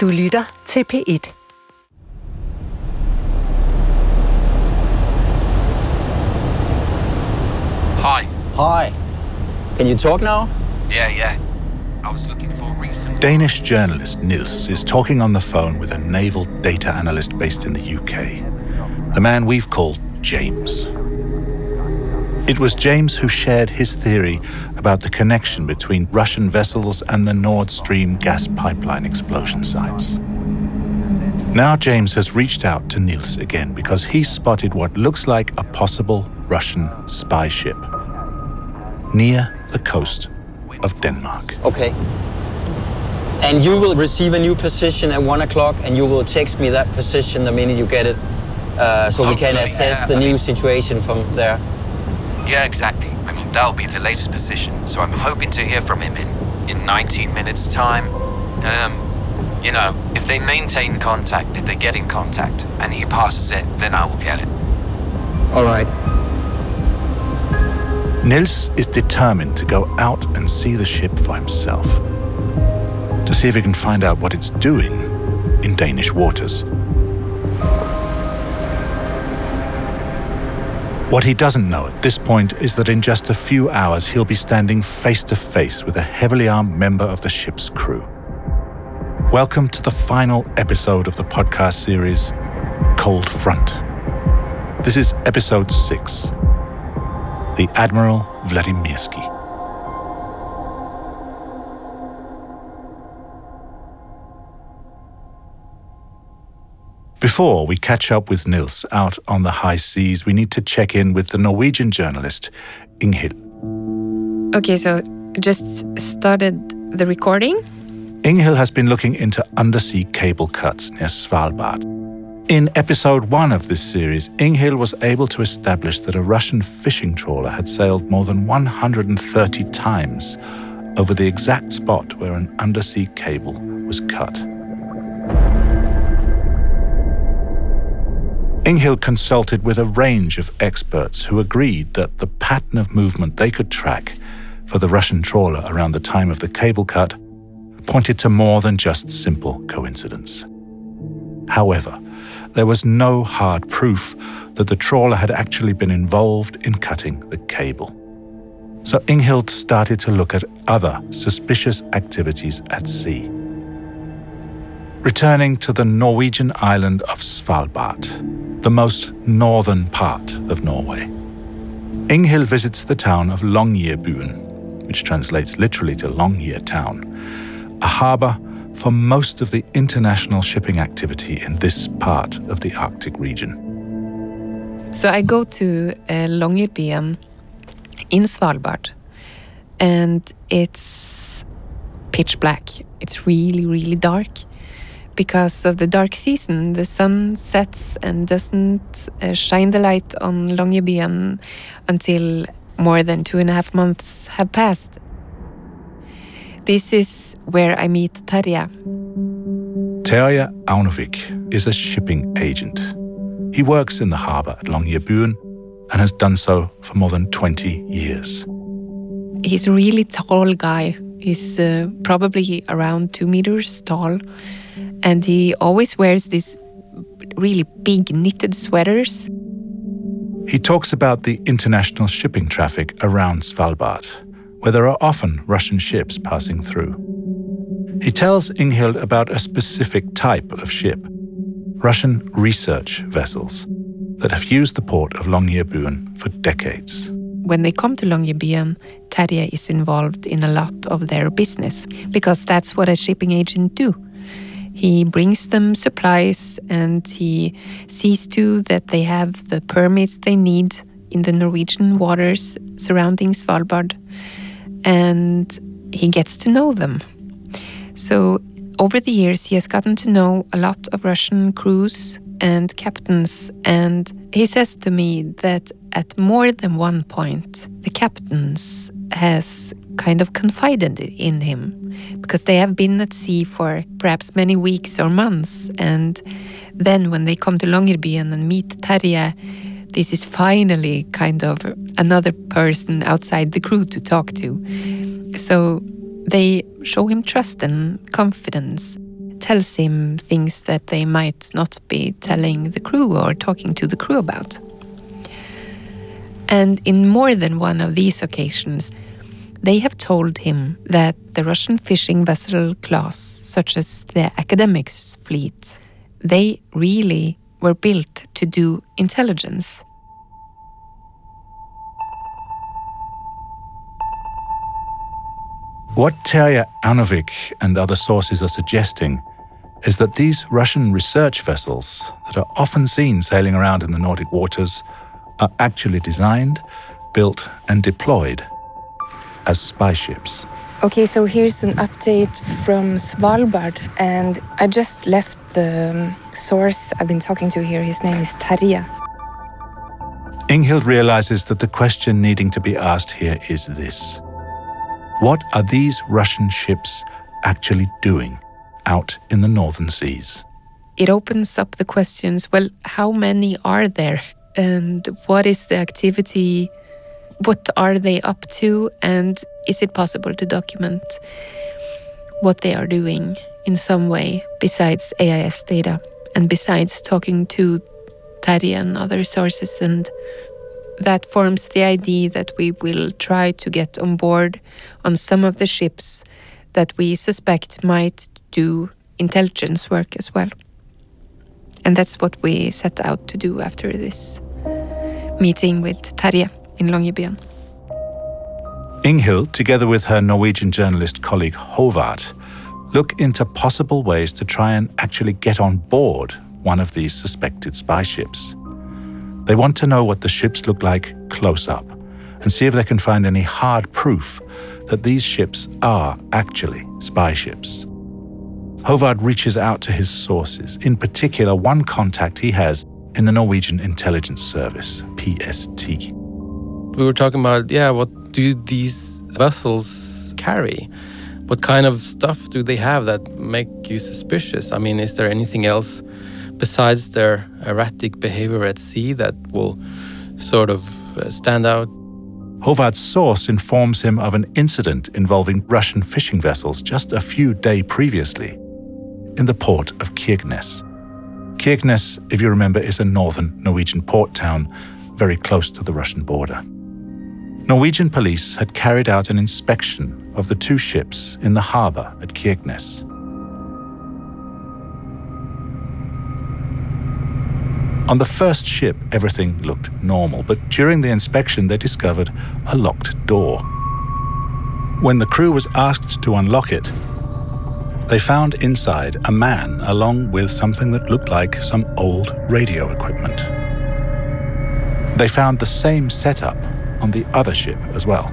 Du lytter til P1. Hi. Hi. Can you talk now? Yeah, yeah. I was looking for a reason. Danish journalist Niels is talking on the phone with a naval data analyst based in the UK. The man we've called James. It was James who shared his theory about the connection between Russian vessels and the Nord Stream gas pipeline explosion sites. Now James has reached out to Niels again because he spotted what looks like a possible Russian spy ship near the coast of Denmark. Okay. And you will receive a new position at one o'clock, and you will text me that position the minute you get it, uh, so we can assess yeah, the I new mean- situation from there. Yeah, exactly. I mean, that'll be the latest position. So I'm hoping to hear from him in, in 19 minutes' time. Um, you know, if they maintain contact, if they get in contact, and he passes it, then I will get it. All right. Niels is determined to go out and see the ship for himself, to see if he can find out what it's doing in Danish waters. What he doesn't know at this point is that in just a few hours he'll be standing face to face with a heavily armed member of the ship's crew. Welcome to the final episode of the podcast series, Cold Front. This is episode six the Admiral Vladimirsky. Before we catch up with Niels out on the high seas, we need to check in with the Norwegian journalist Inghild. Okay, so just started the recording. Inghild has been looking into undersea cable cuts near Svalbard. In episode one of this series, Inghild was able to establish that a Russian fishing trawler had sailed more than 130 times over the exact spot where an undersea cable was cut. Inghild consulted with a range of experts who agreed that the pattern of movement they could track for the Russian trawler around the time of the cable cut pointed to more than just simple coincidence. However, there was no hard proof that the trawler had actually been involved in cutting the cable. So Inghild started to look at other suspicious activities at sea. Returning to the Norwegian island of Svalbard, the most northern part of Norway. Inghild visits the town of Longyearbyen, which translates literally to Longyear Town, a harbour for most of the international shipping activity in this part of the Arctic region. So I go to uh, Longyearbyen in Svalbard, and it's pitch black. It's really, really dark because of the dark season. The sun sets and doesn't uh, shine the light on Longyearbyen until more than two and a half months have passed. This is where I meet Tarja. Terje Aunovik is a shipping agent. He works in the harbour at Longyearbyen and has done so for more than 20 years. He's a really tall guy. He's uh, probably around two meters tall, and he always wears these really big knitted sweaters. He talks about the international shipping traffic around Svalbard, where there are often Russian ships passing through. He tells Inghild about a specific type of ship Russian research vessels that have used the port of Longyearbyen for decades. When they come to Longyearbyen, Terje is involved in a lot of their business because that's what a shipping agent do. He brings them supplies and he sees to that they have the permits they need in the Norwegian waters surrounding Svalbard. And he gets to know them. So, over the years, he has gotten to know a lot of Russian crews and captains, and he says to me that at more than one point, the captains has kind of confided in him because they have been at sea for perhaps many weeks or months, and then when they come to Longyearbyen and meet Terje, this is finally kind of another person outside the crew to talk to. So they show him trust and confidence. tells him things that they might not be telling the crew or talking to the crew about. And in more than one of these occasions, they have told him that the Russian fishing vessel class, such as the Academics fleet, they really were built to do intelligence. What Terje Aunovik and other sources are suggesting is that these Russian research vessels that are often seen sailing around in the Nordic waters are actually designed, built, and deployed as spy ships. Okay, so here's an update from Svalbard, and I just left the um, source I've been talking to here. His name is Terje. Inghild realizes that the question needing to be asked here is this What are these Russian ships actually doing out in the northern seas? It opens up the questions well, how many are there? And what is the activity? What are they up to? And is it possible to document what they are doing in some way besides AIS data and besides talking to Terje and other sources? And that forms the idea that we will try to get on board on some of the ships that we suspect might do intelligence work as well. And that's what we set out to do after this meeting with Terje in Longyearbyen. Inghild, together with her Norwegian journalist colleague Håvard, look into possible ways to try and actually get on board one of these suspected spy ships. They want to know what the ships look like close up and see if they can find any hard proof that these ships are actually spy ships. Håvard reaches out to his sources, in particular, one contact he has in the Norwegian Intelligence Service, PST. We were talking about, yeah, what do these vessels carry? What kind of stuff do they have that make you suspicious? I mean, is there anything else besides their erratic behavior at sea that will sort of uh, stand out? Håvard's source informs him of an incident involving Russian fishing vessels just a few days previously in the port of Kirkenes. Kirkenes, if you remember, is a northern Norwegian port town very close to the Russian border. Norwegian police had carried out an inspection of the two ships in the harbour at Kirkenes. On the first ship, everything looked normal, but during the inspection, they discovered a locked door. When the crew was asked to unlock it, they found inside a man along with something that looked like some old radio equipment. They found the same setup on the other ship as well.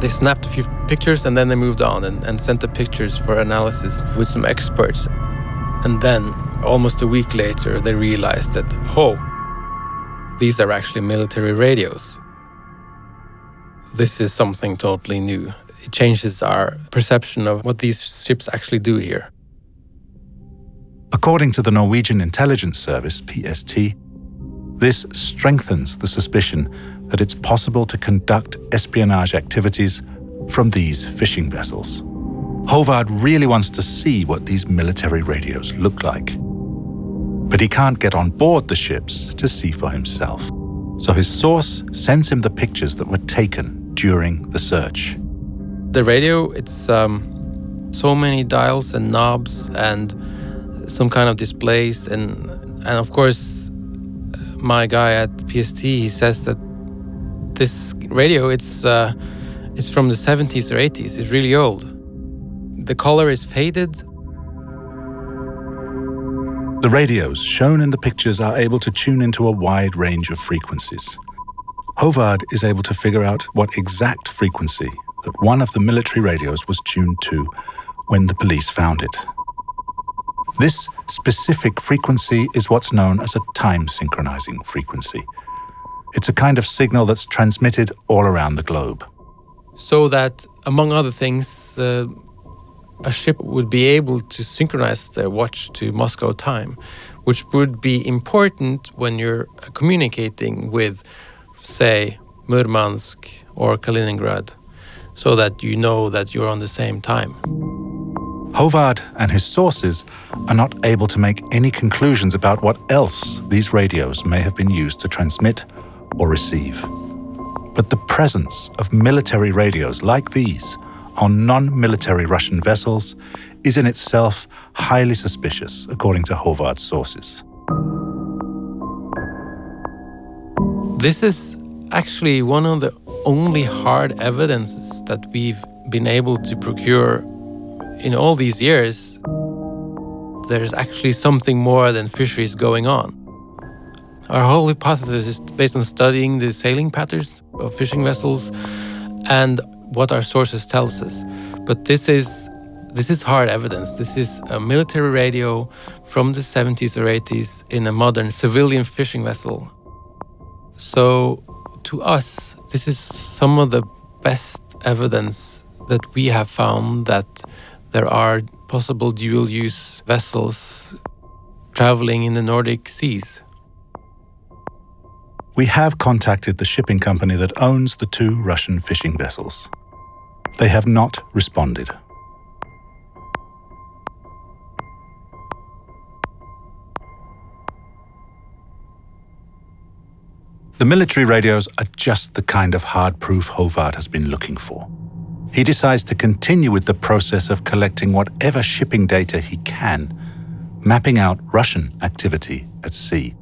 They snapped a few pictures and then they moved on and, and sent the pictures for analysis with some experts. And then, almost a week later, they realized that, oh, these are actually military radios. This is something totally new it changes our perception of what these ships actually do here. According to the Norwegian Intelligence Service, PST, this strengthens the suspicion that it's possible to conduct espionage activities from these fishing vessels. Håvard really wants to see what these military radios look like. But he can't get on board the ships to see for himself. So his source sends him the pictures that were taken during the search the radio, it's um, so many dials and knobs and some kind of displays and and of course my guy at PST he says that this radio it's uh, it's from the 70s or 80s. It's really old. The color is faded. The radios shown in the pictures are able to tune into a wide range of frequencies. Håvard is able to figure out what exact frequency that one of the military radios was tuned to when the police found it. This specific frequency is what's known as a time synchronizing frequency. It's a kind of signal that's transmitted all around the globe. So that, among other things, uh, a ship would be able to synchronize their watch to Moscow time, which would be important when you're communicating with, say, Murmansk or Kaliningrad so that you know that you're on the same time. Håvard and his sources are not able to make any conclusions about what else these radios may have been used to transmit or receive. But the presence of military radios like these on non military Russian vessels is in itself highly suspicious, according to Håvard's sources. This is actually one of the only hard evidences that we've been able to procure in all these years. There's actually something more than fisheries going on. Our whole hypothesis is based on studying the sailing patterns of fishing vessels and what our sources tells us. But this is this is hard evidence. This is a military radio from the 70s or 80s in a modern civilian fishing vessel. So to us, this is some of the best evidence that we have found that there are possible dual use vessels traveling in the Nordic seas. We have contacted the shipping company that owns the two Russian fishing vessels. They have not responded. The military radios are just the kind of hard proof Håvard has been looking for. He decides to continue with the process of collecting whatever shipping data he can, mapping out Russian activity at sea,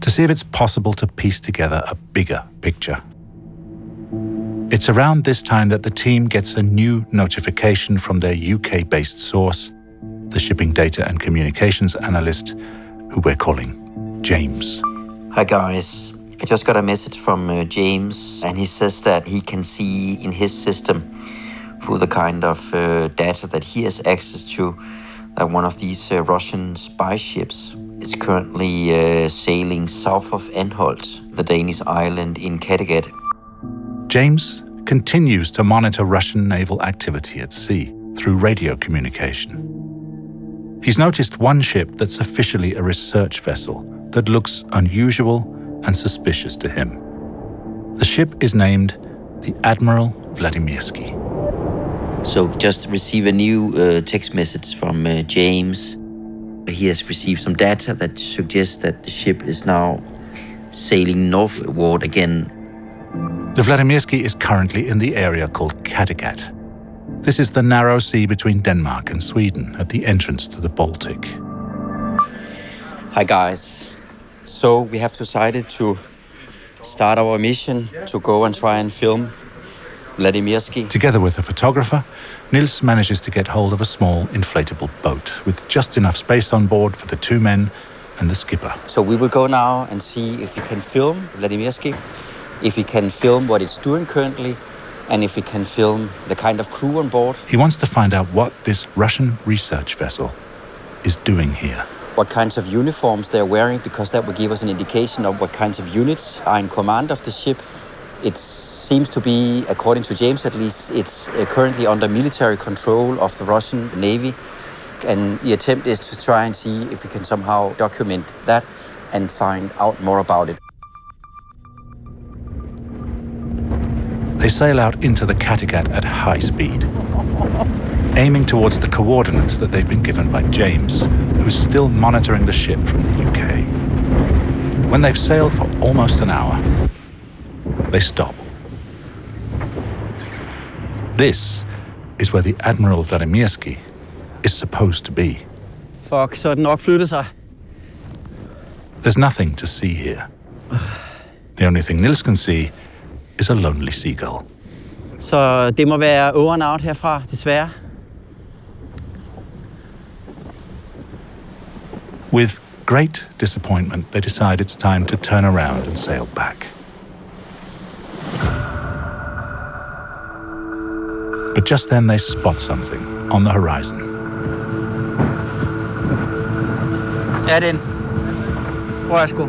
to see if it's possible to piece together a bigger picture. It's around this time that the team gets a new notification from their UK based source, the shipping data and communications analyst, who we're calling James. Hi, guys. I just got a message from uh, James, and he says that he can see in his system, through the kind of uh, data that he has access to, that one of these uh, Russian spy ships is currently uh, sailing south of Anholt, the Danish island in Kattegat, James continues to monitor Russian naval activity at sea through radio communication. He's noticed one ship that's officially a research vessel that looks unusual and suspicious to him. The ship is named the Admiral Vladimirsky. So just receive a new uh, text message from uh, James. He has received some data that suggests that the ship is now sailing northward again the Vladimirsky is currently in the area called Kattegat. This is the narrow sea between Denmark and Sweden at the entrance to the Baltic. Hi, guys. So, we have decided to start our mission to go and try and film Vladimirsky. Together with a photographer, Niels manages to get hold of a small inflatable boat with just enough space on board for the two men and the skipper. So, we will go now and see if we can film Vladimirsky if we can film what it's doing currently, and if we can film the kind of crew on board. He wants to find out what this Russian research vessel is doing here. What kinds of uniforms they're wearing, because that will give us an indication of what kinds of units are in command of the ship. It seems to be, according to James at least, it's uh, currently under military control of the Russian Navy. And the attempt is to try and see if we can somehow document that and find out more about it. They sail out into the Kattegat at high speed, aiming towards the coordinates that they've been given by James, who's still monitoring the ship from the UK. When they've sailed for almost an hour, they stop. This is where the Admiral Vladimirsky is supposed to be. Fuck, så den nok flyttet sig. There's nothing to see here. The only thing Niels can see is a lonely seagull. Så det må være over and out herfra, desværre. With great disappointment, they decide it's time to turn around and sail back. But just then they spot something on the horizon. Er sgu?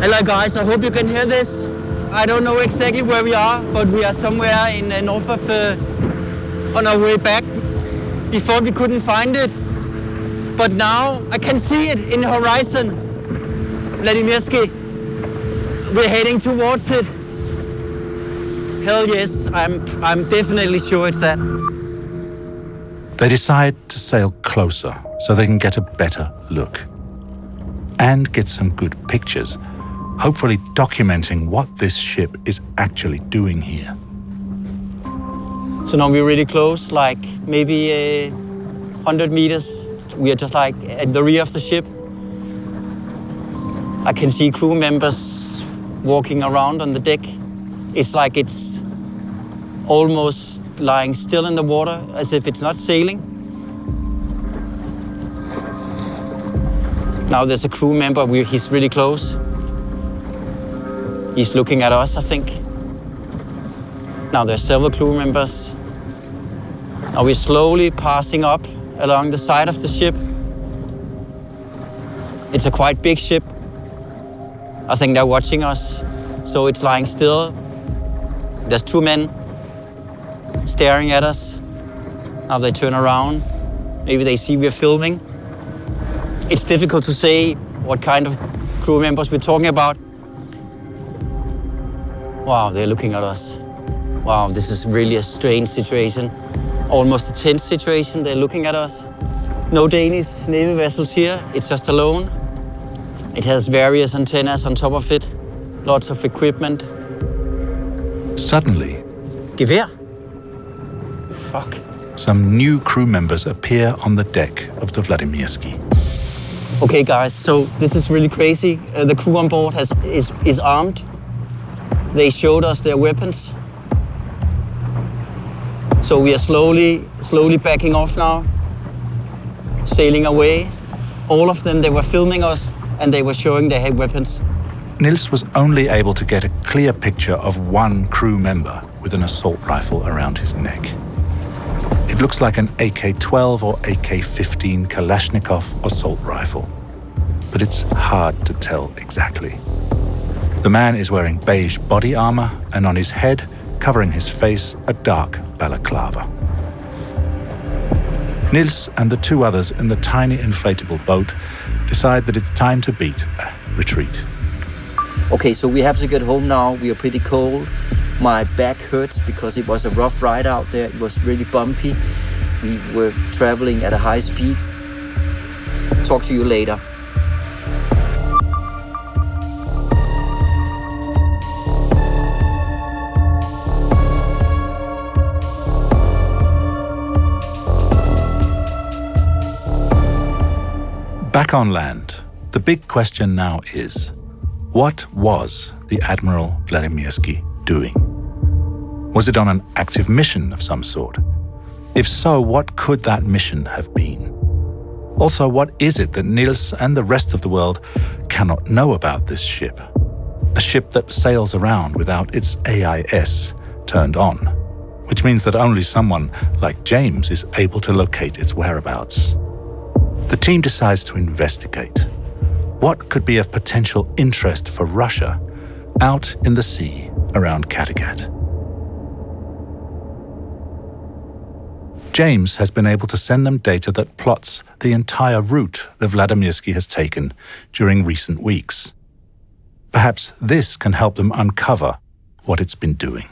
Hello guys, I hope you can hear this. I don't know exactly where we are, but we are somewhere in north of uh, on our way back. Before we couldn't find it, but now I can see it in the horizon. Vladimirsky, we're heading towards it. Hell yes, I'm I'm definitely sure it's that. They decide to sail closer so they can get a better look and get some good pictures, hopefully documenting what this ship is actually doing here. So now we're really close, like maybe uh, a 100 meters. We are just like at the rear of the ship. I can see crew members walking around on the deck. It's like it's almost lying still in the water as if it's not sailing. Now there's a crew member, we he's really close. He's looking at us, I think. Now there's several crew members. Now we're slowly passing up along the side of the ship. It's a quite big ship. I think they're watching us. So it's lying still. There's two men staring at us. Now they turn around. Maybe they see we're filming. It's difficult to say what kind of crew members we're talking about. Wow, they're looking at us. Wow, this is really a strange situation. Almost a tense situation. They're looking at us. No Danish Navy vessels here. It's just alone. It has various antennas on top of it, lots of equipment. Suddenly, Gevær. Fuck. some new crew members appear on the deck of the Vladimirsky. Okay, guys. So this is really crazy. Uh, the crew on board has is is armed. They showed us their weapons. So we are slowly, slowly backing off now, sailing away. All of them, they were filming us and they were showing they had weapons. Niels was only able to get a clear picture of one crew member with an assault rifle around his neck. It looks like an AK 12 or AK 15 Kalashnikov assault rifle, but it's hard to tell exactly. The man is wearing beige body armor and on his head, covering his face, a dark balaclava. Niels and the two others in the tiny inflatable boat decide that it's time to beat a retreat. Okay, so we have to get home now. We are pretty cold. My back hurts because it was a rough ride out there. It was really bumpy. We were traveling at a high speed. Talk to you later. Back on land, the big question now is what was the Admiral Vladimirsky doing? Was it on an active mission of some sort? If so, what could that mission have been? Also, what is it that Niels and the rest of the world cannot know about this ship? A ship that sails around without its AIS turned on, which means that only someone like James is able to locate its whereabouts. The team decides to investigate. What could be of potential interest for Russia out in the sea around Kattegat? James has been able to send them data that plots the entire route that Vladimirsky has taken during recent weeks. Perhaps this can help them uncover what it's been doing.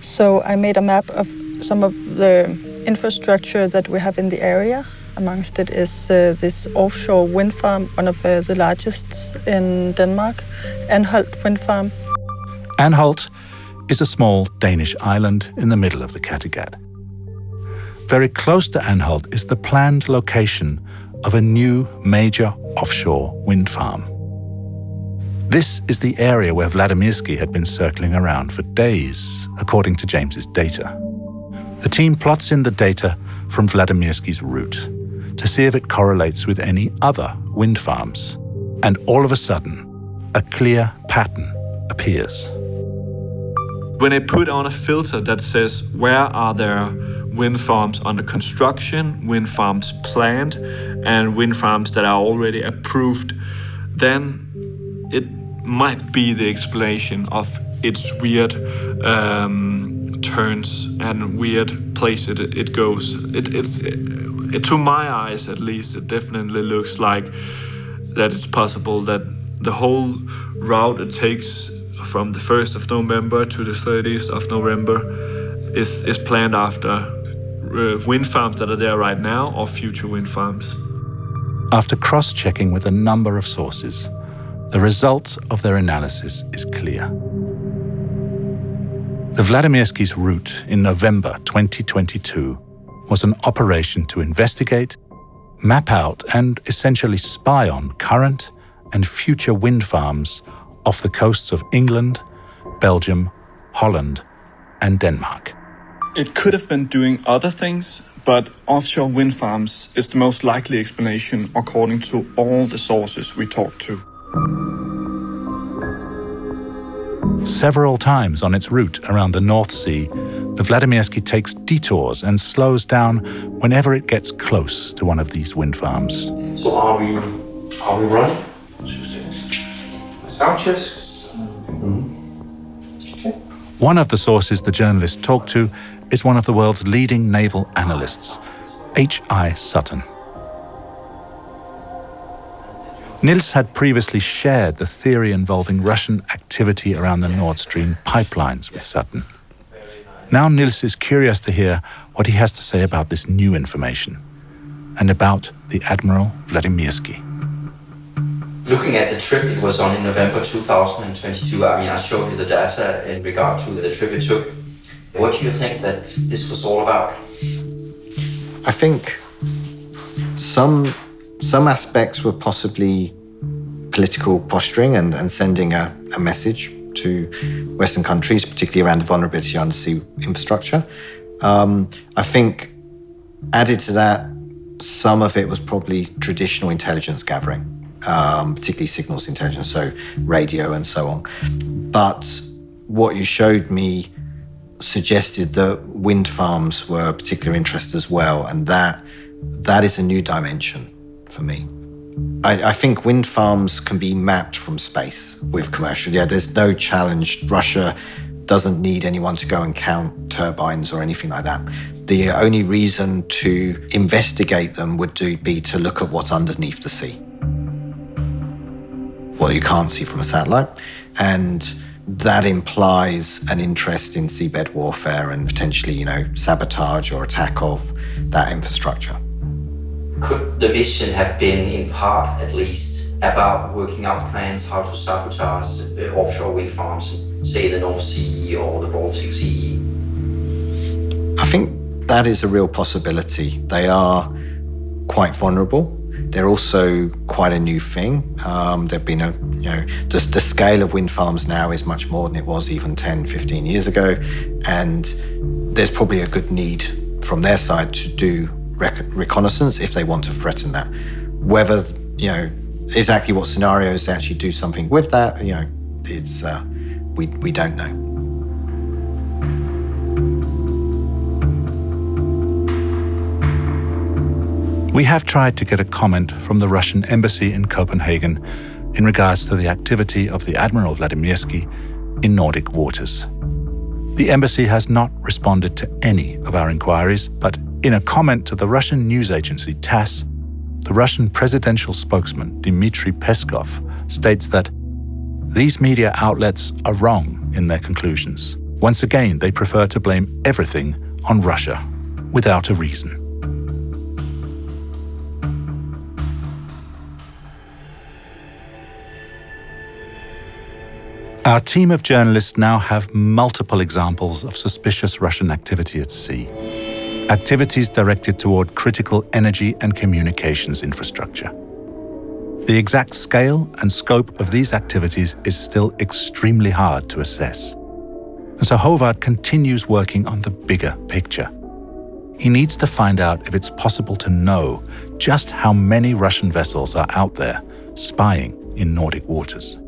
So I made a map of some of the infrastructure that we have in the area. Amongst it is uh, this offshore wind farm, one of uh, the largest in Denmark, Anholt Wind Farm. Anholt is a small Danish island in the middle of the Kattegat. Very close to Anholt is the planned location of a new major offshore wind farm. This is the area where Vladimirsky had been circling around for days, according to James's data. The team plots in the data from Vladimirsky's route to see if it correlates with any other wind farms. And all of a sudden, a clear pattern appears. When I put on a filter that says where are there wind farms under construction, wind farms planned, and wind farms that are already approved, then it might be the explanation of its weird um, turns and weird place it, it goes. It, it's it, to my eyes, at least, it definitely looks like that it's possible that the whole route it takes from the 1st of November to the 30th of November is, is planned after uh, wind farms that are there right now or future wind farms. After cross checking with a number of sources, the result of their analysis is clear. The Vladimirsky's route in November 2022 was an operation to investigate, map out, and essentially spy on current and future wind farms off the coasts of England, Belgium, Holland, and Denmark. It could have been doing other things, but offshore wind farms is the most likely explanation according to all the sources we talked to. Several times on its route around the North Sea, the Vladimirsky takes detours and slows down whenever it gets close to one of these wind farms. So are we are we running? Sound checks. Mm-hmm. One of the sources the journalist talked to is one of the world's leading naval analysts, H.I. Sutton. Niels had previously shared the theory involving Russian activity around the Nord Stream pipelines with Sutton. Now Niels is curious to hear what he has to say about this new information and about the Admiral Vladimirsky. Looking at the trip it was on in November 2022, I mean, I showed you the data in regard to the trip it took. What do you think that this was all about? I think some some aspects were possibly political posturing and, and sending a, a message to Western countries, particularly around the vulnerability of undersea infrastructure. Um, I think added to that, some of it was probably traditional intelligence gathering, um, particularly signals intelligence, so radio and so on. But what you showed me suggested that wind farms were of particular interest as well, and that that is a new dimension for me. I, I, think wind farms can be mapped from space with commercial. Yeah, there's no challenge. Russia doesn't need anyone to go and count turbines or anything like that. The only reason to investigate them would do, be to look at what's underneath the sea. What you can't see from a satellite. And that implies an interest in seabed warfare and potentially, you know, sabotage or attack of that infrastructure could the vision have been, in part at least, about working out plans how to sabotage offshore wind farms, say the North Sea or the Baltic Sea? I think that is a real possibility. They are quite vulnerable. They're also quite a new thing. Um, there've been a, you know, the, the scale of wind farms now is much more than it was even 10, 15 years ago. And there's probably a good need from their side to do rec- reconnaissance if they want to threaten that. Whether you know exactly what scenarios they actually do something with that, you know, it's uh, we we don't know. We have tried to get a comment from the Russian embassy in Copenhagen in regards to the activity of the Admiral Vladimirsky in Nordic waters. The embassy has not responded to any of our inquiries, but in a comment to the Russian news agency TASS, the Russian presidential spokesman Dmitry Peskov states that these media outlets are wrong in their conclusions. Once again, they prefer to blame everything on Russia without a reason. Our team of journalists now have multiple examples of suspicious Russian activity at sea activities directed toward critical energy and communications infrastructure. The exact scale and scope of these activities is still extremely hard to assess. And so Håvard continues working on the bigger picture. He needs to find out if it's possible to know just how many Russian vessels are out there spying in Nordic waters.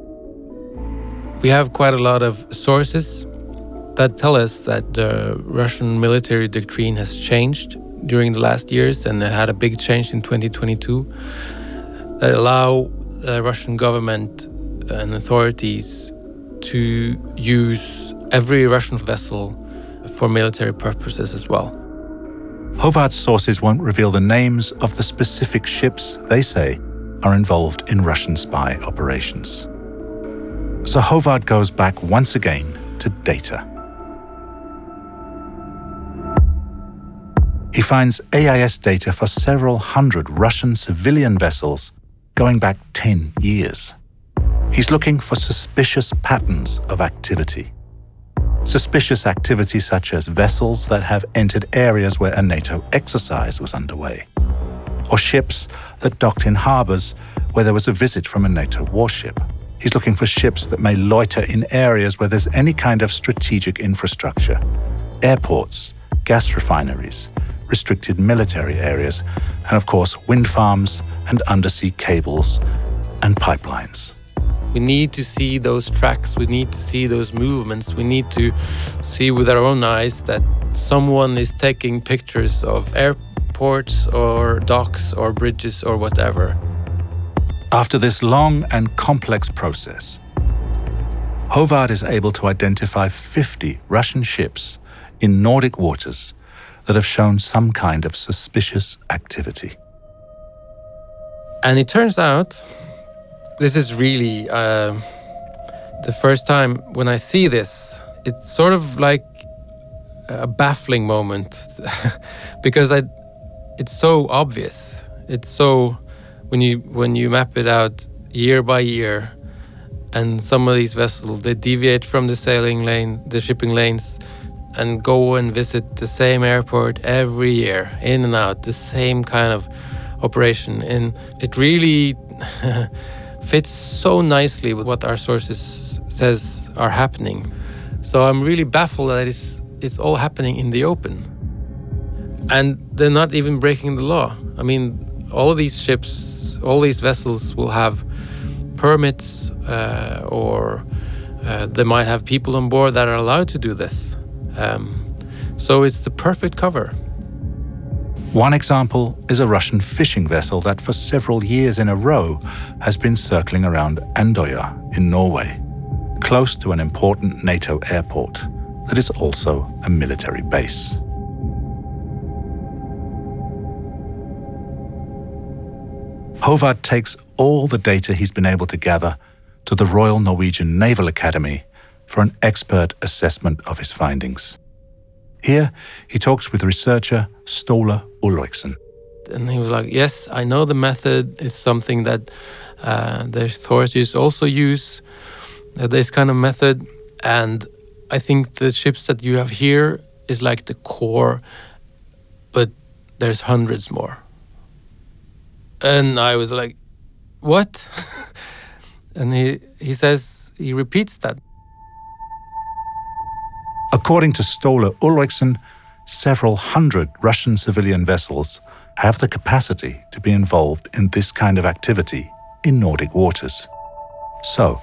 We have quite a lot of sources that tell us that the Russian military doctrine has changed during the last years and had a big change in 2022 that allow the Russian government and authorities to use every Russian vessel for military purposes as well. Håvard's sources won't reveal the names of the specific ships they say are involved in Russian spy operations. So Håvard goes back once again to data. He finds AIS data for several hundred Russian civilian vessels going back 10 years. He's looking for suspicious patterns of activity. Suspicious activity such as vessels that have entered areas where a NATO exercise was underway, or ships that docked in harbours where there was a visit from a NATO warship. He's looking for ships that may loiter in areas where there's any kind of strategic infrastructure airports, gas refineries, restricted military areas, and of course, wind farms and undersea cables and pipelines. We need to see those tracks, we need to see those movements, we need to see with our own eyes that someone is taking pictures of airports or docks or bridges or whatever. After this long and complex process, Håvard is able to identify 50 Russian ships in Nordic waters that have shown some kind of suspicious activity. And it turns out this is really uh, the first time when I see this. It's sort of like a baffling moment because I, it's so obvious. It's so when you when you map it out year by year, and some of these vessels they deviate from the sailing lane, the shipping lanes, and go and visit the same airport every year, in and out, the same kind of operation, and it really. fits so nicely with what our sources says are happening. So I'm really baffled that it's it's all happening in the open. And they're not even breaking the law. I mean, all of these ships, all these vessels will have permits uh, or uh, they might have people on board that are allowed to do this. Um, so it's the perfect cover. One example is a Russian fishing vessel that for several years in a row has been circling around Andøya in Norway, close to an important NATO airport that is also a military base. Håvard takes all the data he's been able to gather to the Royal Norwegian Naval Academy for an expert assessment of his findings. Here, he talks with researcher Ståle Ulriksen. And he was like, Yes, I know the method is something that uh, the authorities also use, uh, this kind of method. And I think the ships that you have here is like the core, but there's hundreds more. And I was like, What? and he, he says, he repeats that. According to Ståle Ulriksen, several hundred Russian civilian vessels have the capacity to be involved in this kind of activity in Nordic waters. So,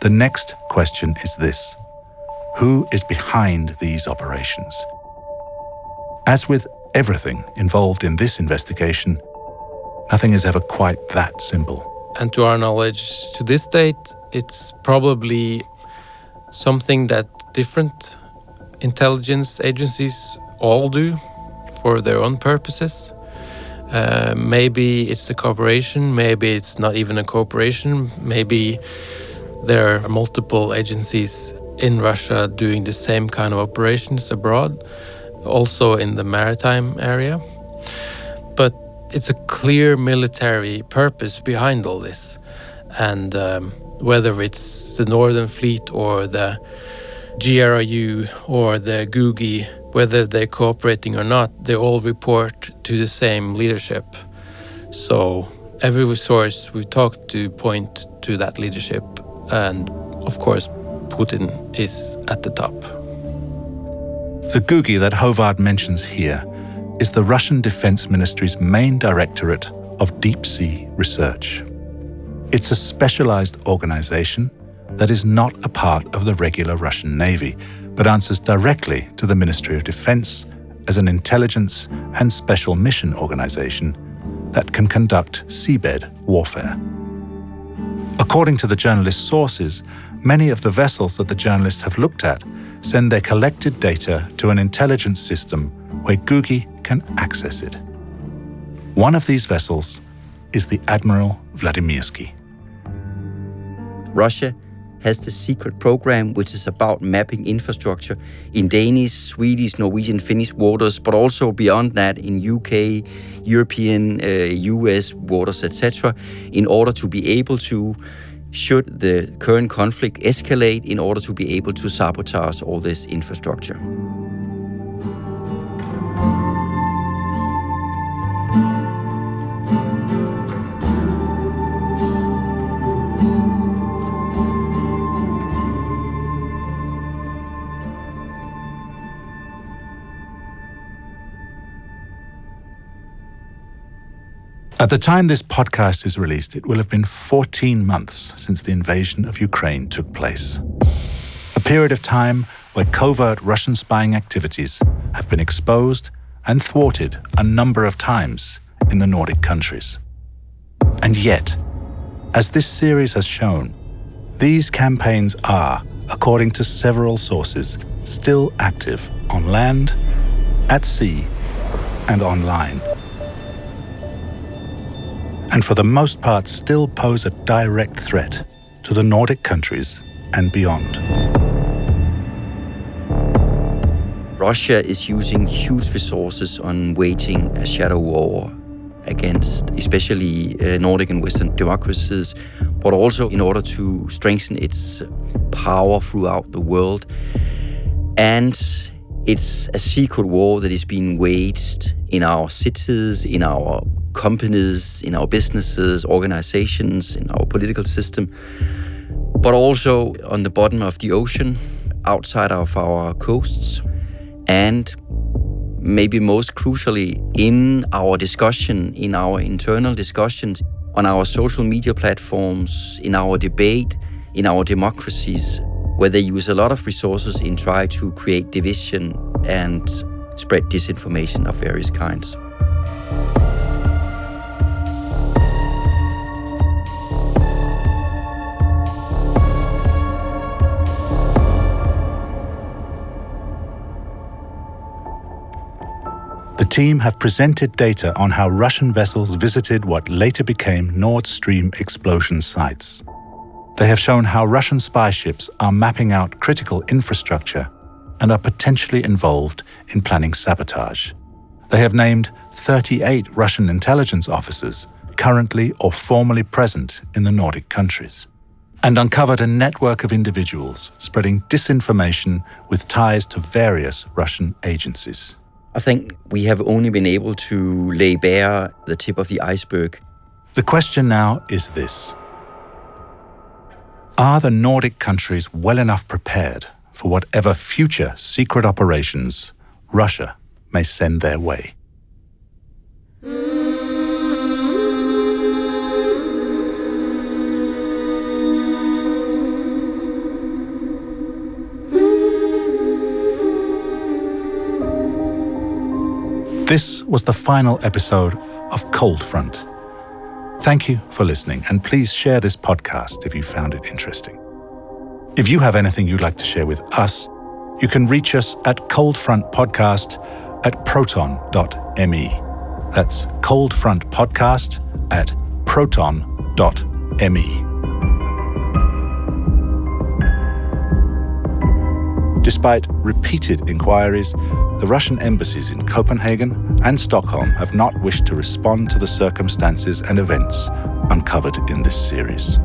the next question is this Who is behind these operations? As with everything involved in this investigation, nothing is ever quite that simple. And to our knowledge, to this date, it's probably something that different intelligence agencies all do for their own purposes. Uh, maybe it's a cooperation, maybe it's not even a cooperation, maybe there are multiple agencies in Russia doing the same kind of operations abroad, also in the maritime area. But it's a clear military purpose behind all this. And um, whether it's the Northern Fleet or the GRU or the GUGI, whether they're cooperating or not, they all report to the same leadership. So every resource we talk to point to that leadership, and of course, Putin is at the top. The GUGI that Håvard mentions here is the Russian Defense Ministry's main directorate of deep sea research. It's a specialized organization that is not a part of the regular Russian Navy, but answers directly to the Ministry of Defense as an intelligence and special mission organization that can conduct seabed warfare. According to the journalist's sources, many of the vessels that the journalists have looked at send their collected data to an intelligence system where GUGI can access it. One of these vessels is the Admiral Vladimirsky. Russia has the secret program, which is about mapping infrastructure in Danish, Swedish, Norwegian, Finnish waters, but also beyond that in UK, European, uh, US waters, etc., in order to be able to, should the current conflict escalate, in order to be able to sabotage all this infrastructure. At the time this podcast is released, it will have been 14 months since the invasion of Ukraine took place. A period of time where covert Russian spying activities have been exposed and thwarted a number of times in the Nordic countries. And yet, as this series has shown, these campaigns are, according to several sources, still active on land, at sea, and online and for the most part still pose a direct threat to the Nordic countries and beyond. Russia is using huge resources on waging a shadow war against especially uh, Nordic and Western democracies, but also in order to strengthen its power throughout the world. And it's a secret war that is being waged in our cities, in our companies, in our businesses, organizations, in our political system, but also on the bottom of the ocean, outside of our coasts, and maybe most crucially, in our discussion, in our internal discussions, on our social media platforms, in our debate, in our democracies, where they use a lot of resources in try to create division and spread disinformation of various kinds. The team have presented data on how Russian vessels visited what later became Nord Stream explosion sites. They have shown how Russian spy ships are mapping out critical infrastructure and are potentially involved in planning sabotage. They have named 38 Russian intelligence officers currently or formerly present in the Nordic countries, and uncovered a network of individuals spreading disinformation with ties to various Russian agencies. I think we have only been able to lay bare the tip of the iceberg. The question now is this Are the Nordic countries well enough prepared for whatever future secret operations Russia may send their way? This was the final episode of Cold Front. Thank you for listening, and please share this podcast if you found it interesting. If you have anything you'd like to share with us, you can reach us at Cold Front Podcast at proton.me. That's Cold Front Podcast at proton.me. Despite repeated inquiries, the Russian embassies in Copenhagen and Stockholm have not wished to respond to the circumstances and events uncovered in this series.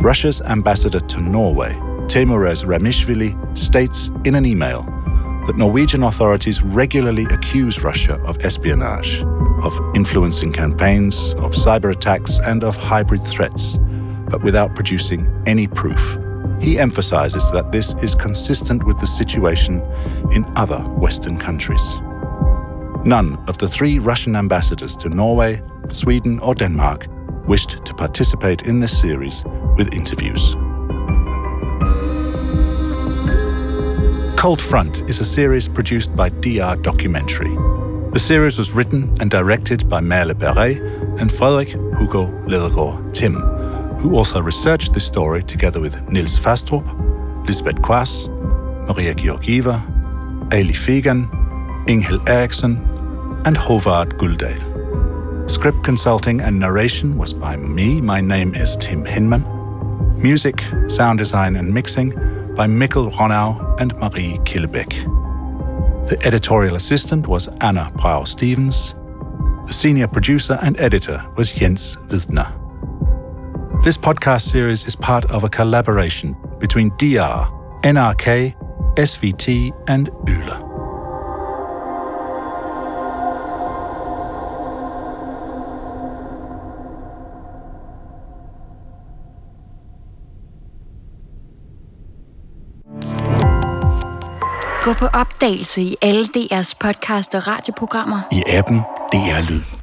Russia's ambassador to Norway, Teimuraz Ramishvili, states in an email that Norwegian authorities regularly accuse Russia of espionage, of influencing campaigns, of cyber attacks, and of hybrid threats, but without producing any proof he emphasizes that this is consistent with the situation in other Western countries. None of the three Russian ambassadors to Norway, Sweden, or Denmark wished to participate in this series with interviews. Cold Front is a series produced by DR Documentary. The series was written and directed by Merle Perret and Frederik Hugo Ledergaard Tim who also researched this story together with Niels Fastrup, Lisbeth Quass, Maria Georgieva, Ali Fegan, Inghil Eriksson, and Håvard Gulldahl. Script consulting and narration was by me. My name is Tim Hinman. Music, sound design, and mixing by Mikkel Ronau and Marie Killebeck. The editorial assistant was Anna Brau Stevens. The senior producer and editor was Jens Widner. This podcast series is part of a collaboration between DR, NRK, SVT, and Yle. Gå på opdagelse i alle DR's podcast og radioprogrammer. I appen DR Lyd.